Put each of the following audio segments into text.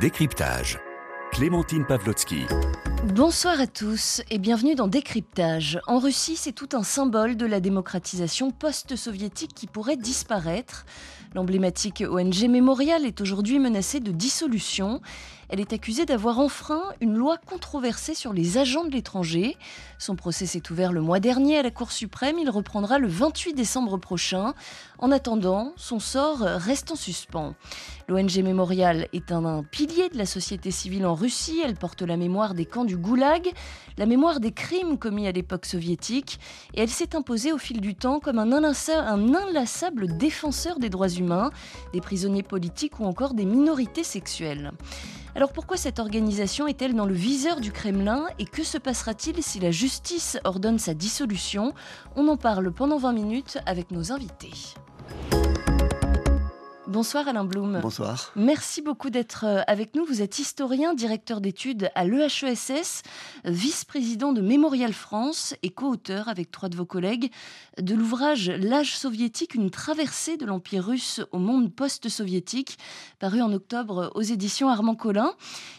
Décryptage. Clémentine Pavlotsky. Bonsoir à tous et bienvenue dans Décryptage. En Russie, c'est tout un symbole de la démocratisation post-soviétique qui pourrait disparaître. L'emblématique ONG Mémorial est aujourd'hui menacée de dissolution. Elle est accusée d'avoir enfreint une loi controversée sur les agents de l'étranger. Son procès s'est ouvert le mois dernier à la Cour suprême. Il reprendra le 28 décembre prochain. En attendant, son sort reste en suspens. L'ONG Mémorial est un, pilier de la société civile en Russie. Elle porte la mémoire des camps du Goulag, la mémoire des crimes commis à l'époque soviétique. Et elle s'est imposée au fil du temps comme un, un inlassable défenseur des droits humains, des prisonniers politiques ou encore des minorités sexuelles. Alors pourquoi cette organisation est-elle dans le viseur du Kremlin et que se passera-t-il si la justice ordonne sa dissolution? On en parle pendant 20 minutes avec nos invités. Bonsoir Alain Blum. Bonsoir. Merci beaucoup d'être euh, avec nous. Vous êtes historien, directeur d'études à l'EHESS, vice-président de Mémorial France et co-auteur avec trois de vos collègues de l'ouvrage L'âge soviétique, une traversée de l'Empire russe au monde post-soviétique, paru en octobre aux éditions Armand Collin.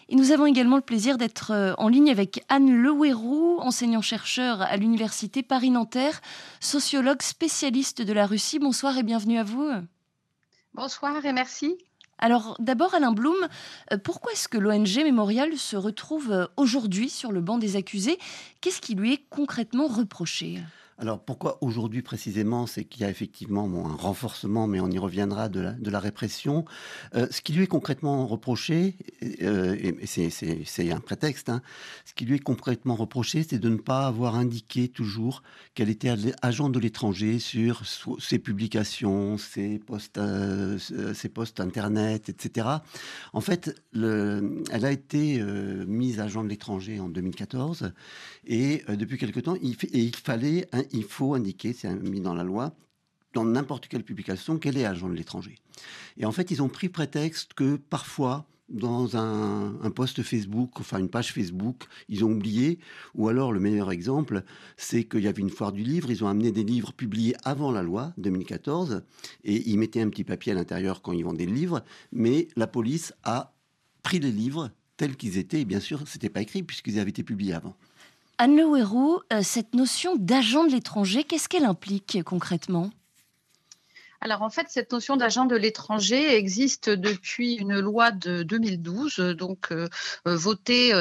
Et nous avons également le plaisir d'être euh, en ligne avec Anne Leouérou, enseignant-chercheur à l'Université Paris-Nanterre, sociologue spécialiste de la Russie. Bonsoir et bienvenue à vous. Bonsoir et merci. Alors d'abord, Alain Blum, euh, pourquoi est-ce que l'ONG Mémorial se retrouve euh, aujourd'hui sur le banc des accusés? Qu'est-ce qui lui est concrètement reproché? Alors pourquoi aujourd'hui précisément C'est qu'il y a effectivement un renforcement, mais on y reviendra, de la, répression. Euh, ce qui lui est concrètement reproché, euh, et c'est un prétexte, hein, ce qui lui est concrètement reproché, c'est de ne pas avoir indiqué toujours qu'elle était agent de l'étranger sur ses publications, ses posts, euh, ses posts internet, etc. En fait, le, elle a été mise agent de l'étranger en 2014, et depuis quelque temps, il, il fallait il faut indiquer, c'est mis dans la loi, dans n'importe quelle publication, qu'elle est agent de l'étranger. Et en fait, ils ont pris prétexte que parfois, dans un, post Facebook, enfin une page Facebook, ils ont oublié, ou alors le meilleur exemple, c'est qu'il y avait une foire du livre, ils ont amené des livres publiés avant la loi 2014, et ils mettaient un petit papier à l'intérieur quand ils vendaient le livre, mais la police a pris les livres tels qu'ils étaient, et bien sûr, c'était pas écrit puisqu'ils avaient été publiés avant. Anne Le euh, cette notion d'agent de l'étranger, qu'est-ce qu'elle implique concrètement? Alors en fait, cette notion d'agent de l'étranger existe depuis une loi de 2012, donc euh, euh, votée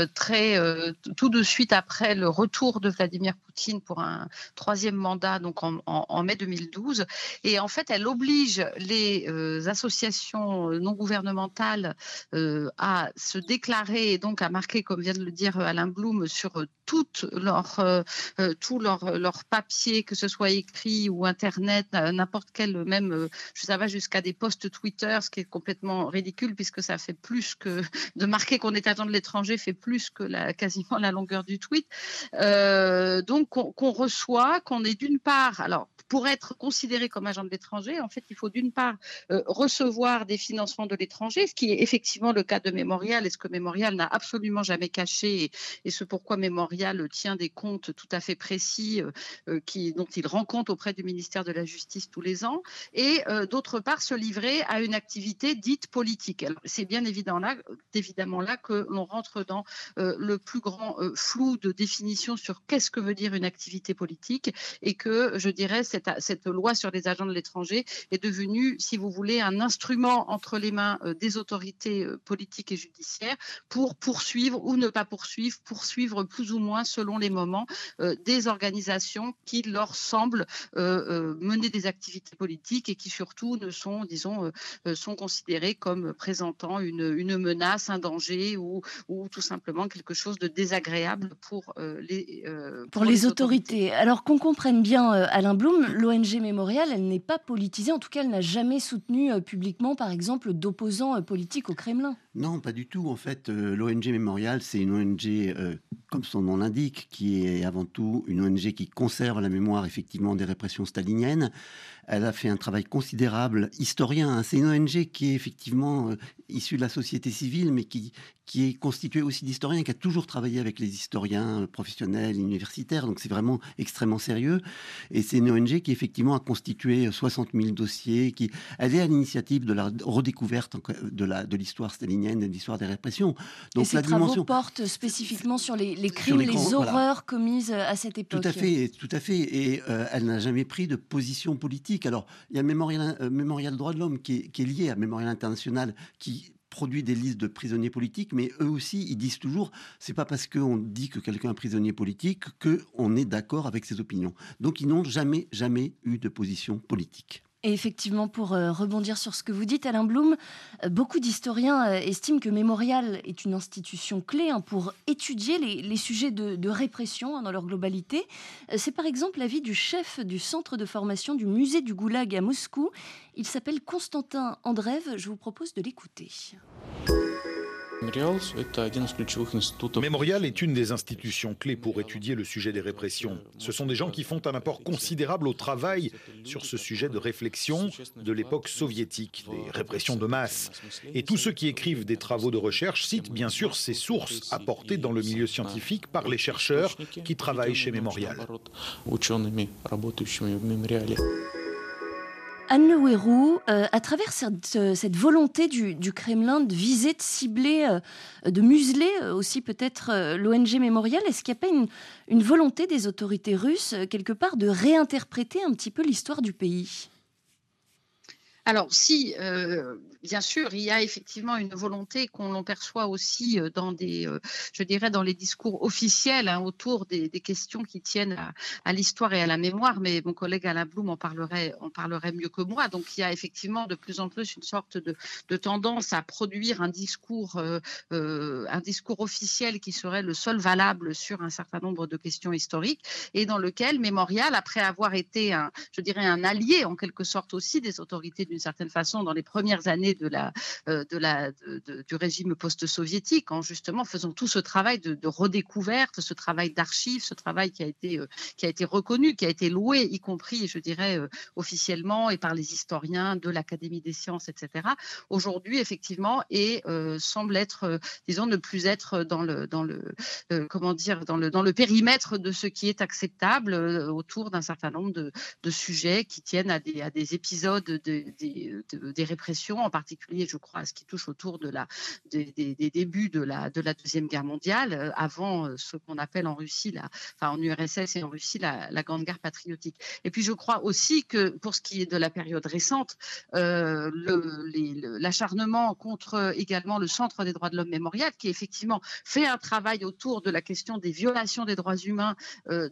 tout de suite après le retour de Vladimir Poutine pour un troisième mandat, donc en, mai 2012. Et en fait, elle oblige les associations non gouvernementales à se déclarer et donc à marquer, comme vient de le dire Alain Blum, sur toutes leurs, euh, euh, tous leurs leur papiers, que ce soit écrit ou Internet, n'importe quel, même, euh, ça va jusqu'à des posts Twitter, ce qui est complètement ridicule puisque ça fait plus que de marquer qu'on est agent de l'étranger, fait plus que la, quasiment la longueur du tweet. donc, qu'on reçoit, qu'on est d'une part, alors pour être considéré comme agent de l'étranger, en fait, il faut d'une part recevoir des financements de l'étranger, ce qui est effectivement le cas de Mémorial et ce que Mémorial n'a absolument jamais caché et, ce pourquoi Mémorial tient des comptes tout à fait précis euh, euh, dont il rend compte auprès du ministère de la Justice tous les ans, et euh, d'autre part se livrer à une activité dite politique. C'est bien là, évidemment là que l'on rentre dans le plus grand flou de définition sur qu'est-ce que veut dire une activité politique et que je dirais cette, cette loi sur les agents de l'étranger est devenue, si vous voulez, un instrument entre les mains des autorités politiques et judiciaires pour poursuivre ou ne pas poursuivre, poursuivre plus ou moins selon les moments, euh, des organisations qui leur semblent euh, euh, mener des activités politiques et qui surtout ne sont, disons, sont considérées comme présentant une, une menace, un danger ou, ou, tout simplement quelque chose de désagréable pour, les, autorités. Alors qu'on comprenne bien, Alain Blum, l'ONG Mémorial, elle n'est pas politisée, en tout cas, elle n'a jamais soutenu publiquement, par exemple, d'opposants politiques au Kremlin. Non, pas du tout. En fait, l'ONG Mémorial, c'est une ONG, comme son nom l'indique, qui est avant tout une ONG qui conserve la mémoire effectivement des répressions staliniennes. Elle a fait un travail considérable, historien. Hein. C'est une ONG qui est effectivement euh, issue de la société civile, mais qui, qui est constituée aussi d'historiens, qui a toujours travaillé avec les historiens euh, professionnels, universitaires. Donc c'est vraiment extrêmement sérieux. Et c'est une ONG qui effectivement a constitué 60 000 dossiers. Qui, elle est à l'initiative de la redécouverte de, la, de l'histoire stalinienne stalinienne de l'histoire des répressions. Donc Et ces la travaux dimension... portent spécifiquement sur les, crimes, les, horreurs commises à cette époque. Tout à fait, tout à fait. Et elle n'a jamais pris de position politique. Alors, il y a Mémorial, Mémorial droits de l'homme qui, qui est lié à Mémorial international qui produit des listes de prisonniers politiques, mais eux aussi, ils disent toujours, c'est pas parce qu'on dit que quelqu'un est prisonnier politique qu'on est d'accord avec ses opinions. Donc ils n'ont jamais, jamais eu de position politique. Et effectivement, pour euh, rebondir sur ce que vous dites, Alain Blum, euh, beaucoup d'historiens euh, estiment que Mémorial est une institution clé hein, pour étudier les, sujets de, répression hein, dans leur globalité. C'est par exemple l'avis du chef du centre de formation du musée du Goulag à Moscou. Il s'appelle Constantin Andreev. Je vous propose de l'écouter. Mémorial est une des institutions clés pour étudier le sujet des répressions. Ce sont des gens qui font un apport considérable au travail sur ce sujet de réflexion de l'époque soviétique, des répressions de masse. Et tous ceux qui écrivent des travaux de recherche citent bien sûr ces sources apportées dans le milieu scientifique par les chercheurs qui travaillent chez Mémorial. Anne Le euh, à travers cette, euh, volonté du, Kremlin de viser, de cibler, euh, de museler aussi peut-être l'ONG Mémorial, est-ce qu'il n'y a pas une, volonté des autorités russes, quelque part, de réinterpréter un petit peu l'histoire du pays? Alors, si, bien sûr, il y a effectivement une volonté qu'on perçoit aussi euh, dans des, euh, je dirais, dans les discours officiels hein, autour des, questions qui tiennent à, l'histoire et à la mémoire, mais mon collègue Alain Blum en parlerait, en parlerait mieux que moi. Donc, il y a effectivement de plus en plus une sorte de, tendance à produire un discours, un discours officiel qui serait le seul valable sur un certain nombre de questions historiques et dans lequel Mémorial, après avoir été, je dirais, un allié en quelque sorte aussi des autorités d'une certaine façon dans les premières années de la, euh, de la, du régime post-soviétique, en justement faisant tout ce travail de, redécouverte, ce travail d'archives, ce travail qui a, été, euh, qui a été reconnu, qui a été loué, y compris, je dirais, euh, officiellement et par les historiens de l'Académie des sciences, etc. Aujourd'hui, effectivement, et semble être, disons, ne plus être dans le, dans le comment dire, dans le, dans le périmètre de ce qui est acceptable autour d'un certain nombre de, de, sujets qui tiennent à des, à des épisodes de, des, répressions, en particulier, je crois, à ce qui touche autour de la, des, débuts de la, de la Deuxième Guerre mondiale, euh, avant euh, ce qu'on appelle en Russie, la, enfin en URSS et en Russie, la, la, Grande Guerre patriotique. Et puis je crois aussi que pour ce qui est de la période récente, euh, l'acharnement contre également le Centre des droits de l'homme mémorial, qui effectivement fait un travail autour de la question des violations des droits humains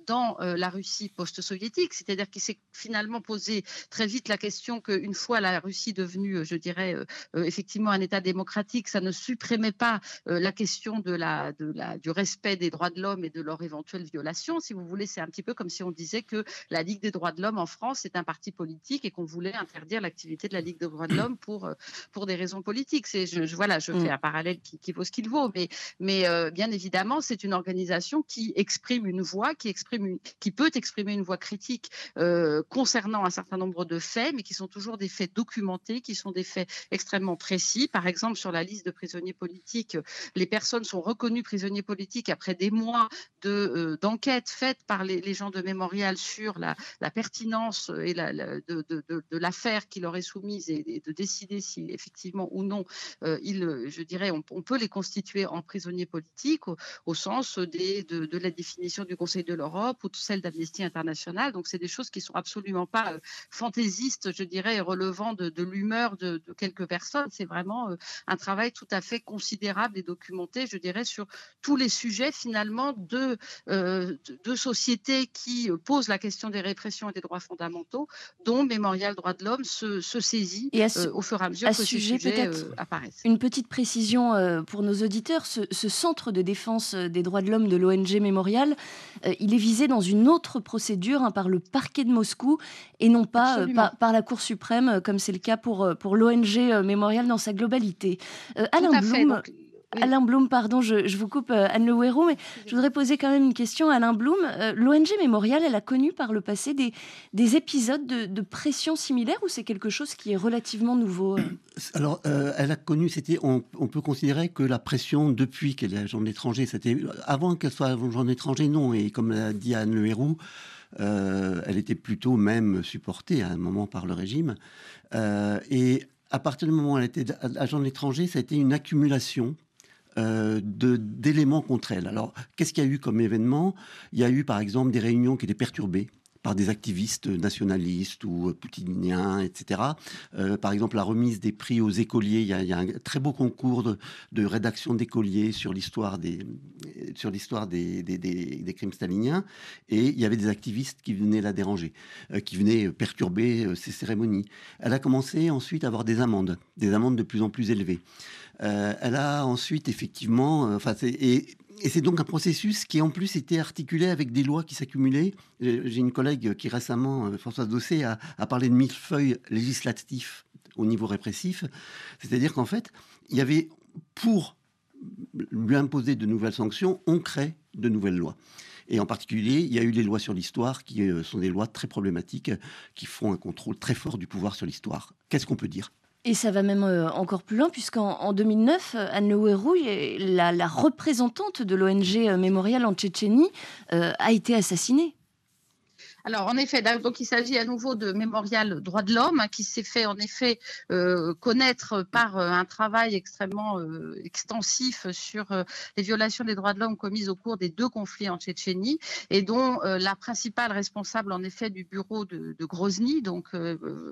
dans la Russie post-soviétique, c'est-à-dire qu'il s'est finalement posé très vite la question qu'une fois la Russie devenue, euh, je dirais, euh, euh, effectivement un État démocratique, ça ne supprimait pas la question de la, de la, du respect des droits de l'homme et de leur éventuelle violation. Si vous voulez, c'est un petit peu comme si on disait que la Ligue des droits de l'homme en France est un parti politique et qu'on voulait interdire l'activité de la Ligue des droits de l'homme pour, pour des raisons politiques. C'est, je, voilà, je fais mm. un parallèle qui, qui vaut ce qu'il vaut, mais, mais bien évidemment, c'est une organisation qui exprime une voix, qui, exprime qui peut exprimer une voix critique concernant un certain nombre de faits, mais qui sont toujours des faits documentés, qui sont des faits extrêmement précis. Par exemple, sur la liste de prisonniers politiques, les personnes sont reconnues prisonniers politiques après des mois de, euh, d'enquête faite par les, gens de Mémorial sur la, pertinence et la, de, de, l'affaire qui leur est soumise et, de décider si effectivement ou non, euh, je dirais, on, peut les constituer en prisonniers politiques au, sens des, de, la définition du Conseil de l'Europe ou celle d'Amnesty International. Donc, c'est des choses qui sont absolument pas euh, fantaisistes, je dirais, relevant de, l'humeur de, quelques personnes. C'est vraiment euh, un travail tout à fait considérable et documenté, je dirais, sur tous les sujets finalement de, euh, de, sociétés qui euh, posent la question des répressions et des droits fondamentaux, dont Mémorial Droits de l'Homme se, saisit au fur et à mesure que sujet, ces sujets apparaissent. Une petite précision pour nos auditeurs, ce, centre de défense des droits de l'homme de l'ONG Mémorial, il est visé dans une autre procédure hein, par le parquet de Moscou et non pas par, par, la Cour suprême comme c'est le cas pour, pour l'ONG euh, Mémorial dans sa globalité. Euh, Alain Blum, Alain Blum, pardon, je, vous coupe Anne Le Houerou, mais je voudrais poser quand même une question à Alain Blum. L'ONG Mémorial, elle a connu par le passé des, des épisodes de, pression similaires ou c'est quelque chose qui est relativement nouveau Alors, elle a connu, c'était, on, peut considérer que la pression depuis qu'elle est agent étranger, c'était avant qu'elle soit agent étranger, non. Et comme l'a dit Anne Le Houerou, elle était plutôt même supportée à un moment par le régime. Euh, et à partir du moment où elle était agent de l'étranger, ça a été une accumulation euh, d'éléments contre elle. Alors, qu'est-ce qu'il y a eu comme événement? Il y a eu, par exemple, des réunions qui étaient perturbées par des activistes nationalistes ou poutiniens, etc. Euh, par exemple, la remise des prix aux écoliers. Il y a, un très beau concours de, rédaction d'écoliers sur l'histoire des, sur l'histoire des, des, crimes staliniens. Et il y avait des activistes qui venaient la déranger, euh, qui venaient perturber euh, ces cérémonies. Elle a commencé ensuite à avoir des amendes, des amendes de plus en plus élevées. elle a ensuite effectivement, enfin, et et c'est donc un processus qui en plus était articulé avec des lois qui s'accumulaient. J'ai une collègue qui récemment, euh, Françoise Dossé, a, parlé de millefeuilles législatifs au niveau répressif. C'est-à-dire qu'en fait, il y avait, pour lui imposer de nouvelles sanctions, on crée de nouvelles lois. Et en particulier, il y a eu les lois sur l'histoire qui euh, sont des lois très problématiques, qui font un contrôle très fort du pouvoir sur l'histoire. Qu'est-ce qu'on peut dire? Et ça va même euh, encore plus loin, puisqu'en 2009, Anne Le la, représentante de l'ONG euh, Mémorial en Tchétchénie, euh, a été assassinée. Alors, en effet, donc il s'agit à nouveau de Mémorial droits de l'homme, hein, qui s'est fait en effet euh, connaître par euh, un travail extrêmement euh, extensif sur les violations des droits de l'homme commises au cours des deux conflits en Tchétchénie, et dont la principale responsable en effet du bureau de, Grozny, donc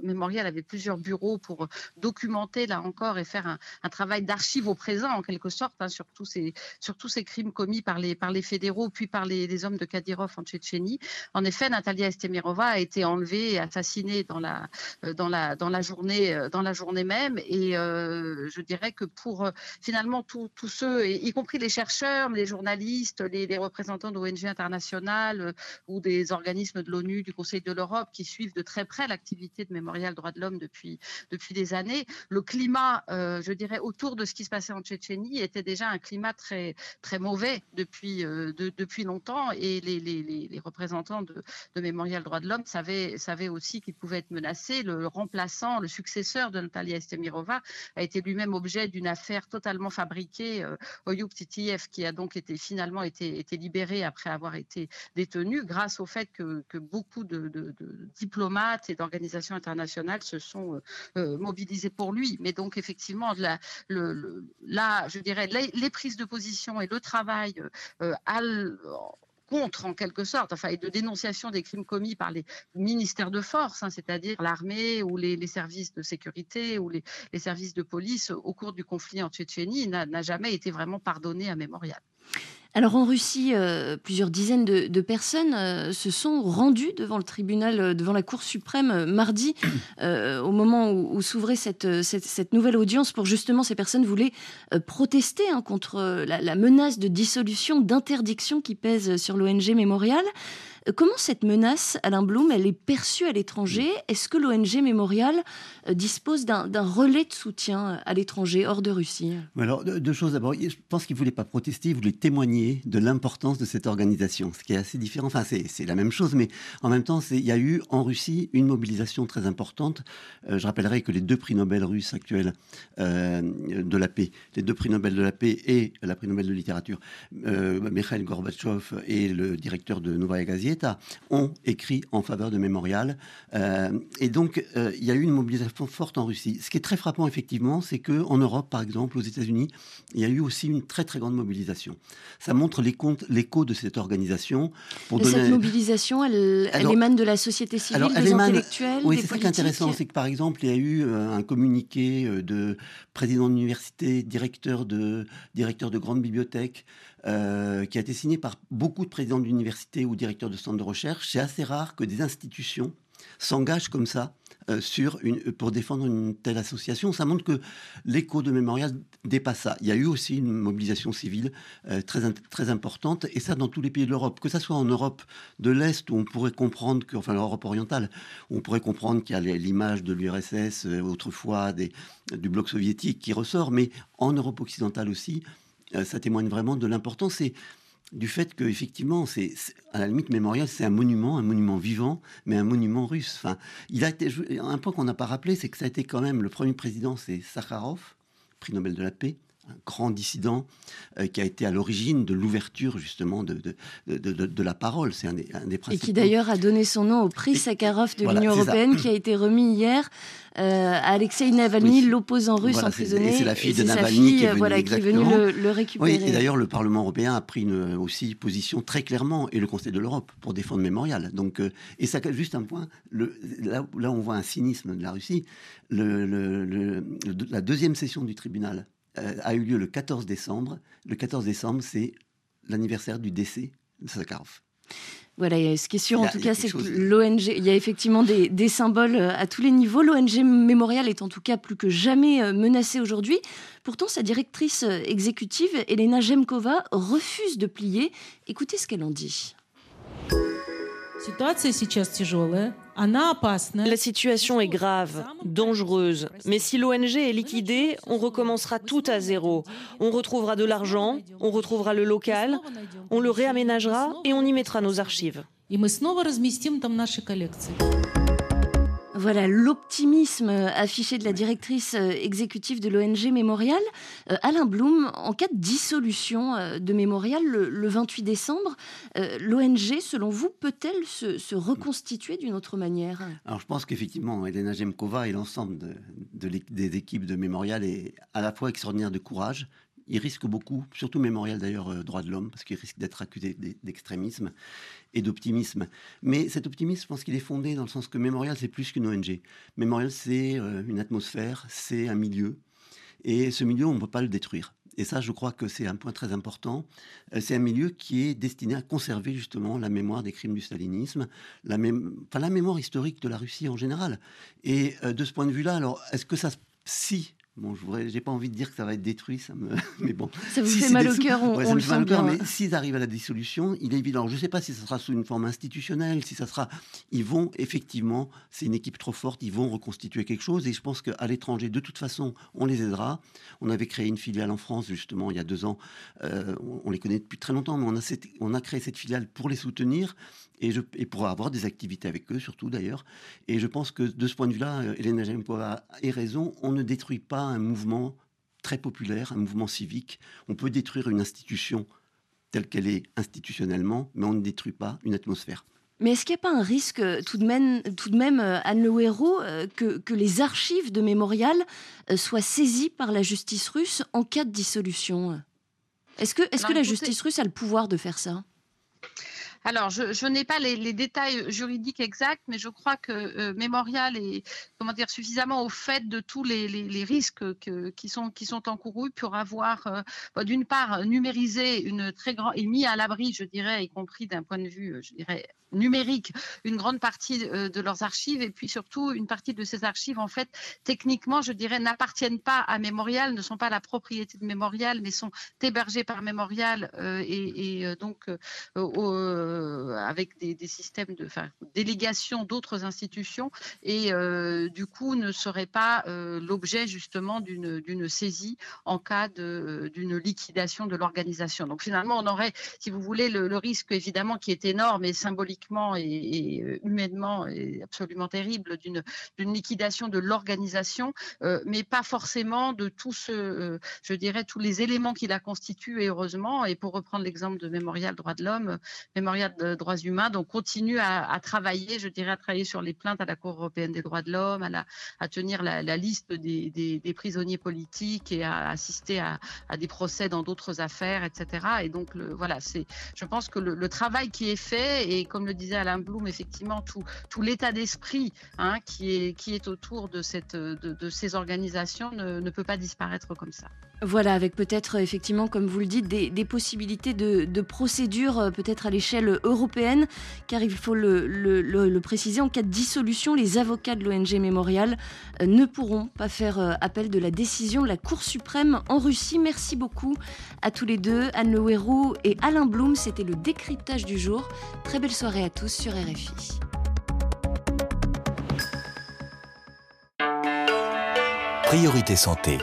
Mémorial avait plusieurs bureaux pour documenter là encore et faire un, travail d'archive au présent en quelque sorte hein, sur, tous ces, crimes commis par les, fédéraux puis par les, les hommes de Kadyrov en Tchétchénie. En effet, Nathalie Estemirova a été enlevée et assassinée dans la, euh, dans la, dans la, journée, euh, dans la journée même. Et euh, je dirais que pour finalement tous ceux, y compris les chercheurs, les journalistes, les, représentants d'ONG internationales ou des organismes de l'ONU, du Conseil de l'Europe qui suivent de très près l'activité de Mémorial Droits de l'Homme depuis, depuis des années, le climat, je dirais, autour de ce qui se passait en Tchétchénie était déjà un climat très, très mauvais depuis, depuis longtemps. Et les, les, les représentants de, de Mémorial droits de l'homme savait, savait aussi qu'il pouvait être menacé. Le remplaçant, le successeur de Natalia Estemirova a été lui-même objet d'une affaire totalement fabriquée, euh, Oyub Titiev, qui a donc été finalement été, été libéré après avoir été détenu grâce au fait que, que beaucoup de, diplomates et d'organisations internationales se sont euh, euh, mobilisés pour lui. Mais donc effectivement, là, je dirais, les, prises de position et le travail euh, à, contre, en quelque sorte, enfin, et de dénonciation des crimes commis par les ministères de force, hein, c'est-à-dire l'armée ou les, services de sécurité ou les, les, services de police au cours du conflit en Tchétchénie, n'a jamais été vraiment pardonné à Mémorial. Alors en Russie, euh, plusieurs dizaines de, personnes euh, se sont rendues devant le tribunal, euh, devant la Cour suprême mardi, au moment où, s'ouvrait cette, nouvelle audience pour justement ces personnes voulaient protester hein, contre la, la, menace de dissolution, d'interdiction qui pèse sur l'ONG Mémorial. Comment cette menace, Alain Blum, elle est perçue à l'étranger Est-ce que l'ONG Mémorial euh, dispose d'un relais de soutien à l'étranger, hors de Russie? Alors, deux choses. D'abord, je pense qu'il ne voulait pas protester, il voulait témoigner de l'importance de cette organisation, ce qui est assez différent. Enfin, c'est la même chose, mais en même temps, il y a eu en Russie une mobilisation très importante. Euh, je rappellerai que les deux prix Nobel russes actuels euh, de la paix, les deux prix Nobel de la paix et la prix Nobel de littérature, Mikhail Gorbatchev et le directeur de Novaya Ont écrit en faveur de Mémorial. Euh, et donc, euh, il y a eu une mobilisation forte en Russie. Ce qui est très frappant, effectivement, c'est qu'en Europe, par exemple, aux États-Unis, il y a eu aussi une très, très grande mobilisation. Ça montre l'écho de cette organisation. Pour donner... Cette mobilisation, elle, émane de la société civile, des intellectuels, Oui, c'est ça qui est intéressant. C'est que, par exemple, il y a eu euh, un communiqué de président d'université, directeur de, directeur de grande bibliothèque, euh, qui a été signé par beaucoup de présidents d'universités ou directeurs de de recherche. C'est assez rare que des institutions s'engagent comme ça euh, sur une, pour défendre une telle association. Ça montre que l'écho de Mémorial dépasse ça. Il y a eu aussi une mobilisation civile euh, très, très importante, et ça dans tous les pays de l'Europe. Que ça soit en Europe de l'Est, où on pourrait comprendre que, enfin l'Europe orientale, on pourrait comprendre qu'il y a l'image de l'URSS autrefois des, du bloc soviétique qui ressort, mais en Europe occidentale aussi, euh, ça témoigne vraiment de l'importance et du fait que effectivement, c'est à la limite mémorial, c'est un monument, un monument vivant, mais un monument russe. Enfin, il a été un point qu'on n'a pas rappelé, c'est que ça a été quand même le premier président, c'est Sakharov, prix Nobel de la paix, un grand dissident euh, qui a été à l'origine de l'ouverture justement de, de, de, la parole. C'est un, des, un des principaux. Et qui d'ailleurs a donné son nom au prix Sakharov de l'Union européenne qui a été remis hier euh, à Alexei Navalny, l'opposant russe emprisonné. C'est la fille de Navalny qui, est venue, voilà, qui est venue le, le, récupérer. Oui, et d'ailleurs le Parlement européen a pris une, aussi position très clairement, et le Conseil de l'Europe, pour défendre Mémorial. Donc, euh, et ça, juste un point, le, là, là on voit un cynisme de la Russie. Le, la deuxième session du tribunal euh, a eu lieu le 14 décembre. Le 14 décembre, c'est l'anniversaire du décès de Sakharov. Voilà, ce qui est sûr en tout cas, c'est que l'ONG, il y a effectivement des, symboles euh, à tous les niveaux. L'ONG Mémorial est en tout cas plus que jamais euh, menacée aujourd'hui. Pourtant, sa directrice exécutive, Elena Jemkova, refuse de plier. Écoutez ce qu'elle en dit. La situation est grave, dangereuse, mais si l'ONG est liquidée, on recommencera tout à zéro. On retrouvera de l'argent, on retrouvera le local, on le réaménagera et on y mettra nos archives. Voilà l'optimisme affiché de la directrice euh, exécutive de l'ONG Mémorial. Euh, Alain Blum, en cas de dissolution euh, de Mémorial le, 28 décembre, l'ONG, selon vous, peut-elle se, reconstituer d'une autre manière? Alors je pense qu'effectivement, Elena Jemkova et l'ensemble des équipes de Mémorial est à la fois extraordinaire de courage, il risque beaucoup, surtout Mémorial d'ailleurs, euh, droit de l'homme, parce qu'il risque d'être accusé d'extrémisme et d'optimisme. Mais cet optimisme, je pense qu'il est fondé dans le sens que Mémorial, c'est plus qu'une ONG. Mémorial, c'est euh, une atmosphère, c'est un milieu. Et ce milieu, on ne peut pas le détruire. Et ça, je crois que c'est un point très important. Euh, c'est un milieu qui est destiné à conserver justement la mémoire des crimes du stalinisme, la, la mémoire historique de la Russie en général. Et de ce point de vue-là, alors, est-ce que ça, si Bon, je n'ai pas envie de dire que ça va être détruit, ça me... mais bon. Ça vous fait mal au cœur, on, le sent bien. Mais s'ils arrivent à la dissolution, il est évident. je ne sais pas si ça sera sous une forme institutionnelle, si ça sera. Ils vont effectivement, c'est une équipe trop forte, ils vont reconstituer quelque chose. Et je pense qu'à l'étranger, de toute façon, on les aidera. On avait créé une filiale en France, justement, il y a deux ans. Euh, on, les connaît depuis très longtemps, mais on a, on a créé cette filiale pour les soutenir et, je, et pour avoir des activités avec eux, surtout d'ailleurs. Et je pense que de ce point de vue-là, euh, Hélène Jemkova a raison. On ne détruit pas un mouvement très populaire, un mouvement civique. On peut détruire une institution telle qu'elle est institutionnellement, mais on ne détruit pas une atmosphère. Mais est-ce qu'il n'y a pas un risque euh, tout de même, tout de même euh, Anne Le Hérault, que, que, les archives de Mémorial soient saisies par la justice russe en cas de dissolution? Est-ce que, est que la justice russe a le pouvoir de faire ça? Alors, je, n'ai pas les, détails juridiques exacts, mais je crois que euh, Mémorial est comment dire, suffisamment au fait de tous les, risques qui, sont, qui sont encourus pour avoir, euh, d'une part, numérisé une très grande et mis à l'abri, je dirais, y compris d'un point de vue, dirais, numérique une grande partie euh, de leurs archives. Et puis surtout une partie de ces archives en fait techniquement je dirais n'appartiennent pas à Mémorial ne sont pas la propriété de Mémorial mais sont hébergées par Mémorial euh, et, euh, donc avec des, systèmes de délégation d'autres institutions et du coup ne seraient pas l'objet justement d'une saisie en cas d'une liquidation de l'organisation donc finalement on aurait si vous voulez le, risque évidemment qui est énorme et symbolique et, euh, humainement absolument terrible d'une liquidation de l'organisation, euh, mais pas forcément de tout ce, euh, je dirais, tous les éléments qui la constituent, et heureusement. Et pour reprendre l'exemple de Mémorial droits de l'homme, Mémorial de droits humains, donc continue à, travailler, je dirais, à travailler sur les plaintes à la Cour européenne des droits de l'homme, à, tenir la, liste des, prisonniers politiques et à assister à, des procès dans d'autres affaires, etc. Et donc, voilà, je pense que le, le, travail qui est fait, et comme le disait Alain Blum, effectivement, tout, tout l'état d'esprit hein, qui, est, qui est autour de, cette, de, ces organisations ne, ne, peut pas disparaître comme ça. Voilà, avec peut-être effectivement, comme vous le dites, des, des possibilités de, de procédures euh, peut-être à l'échelle européenne, car il faut le, préciser, en cas de dissolution, les avocats de l'ONG Mémorial euh, ne pourront pas faire euh, appel de la décision de la Cour suprême en Russie. Merci beaucoup à tous les deux, Anne Le et Alain Blum. C'était le décryptage du jour. Très belle soirée à tous sur RFI. Priorité santé.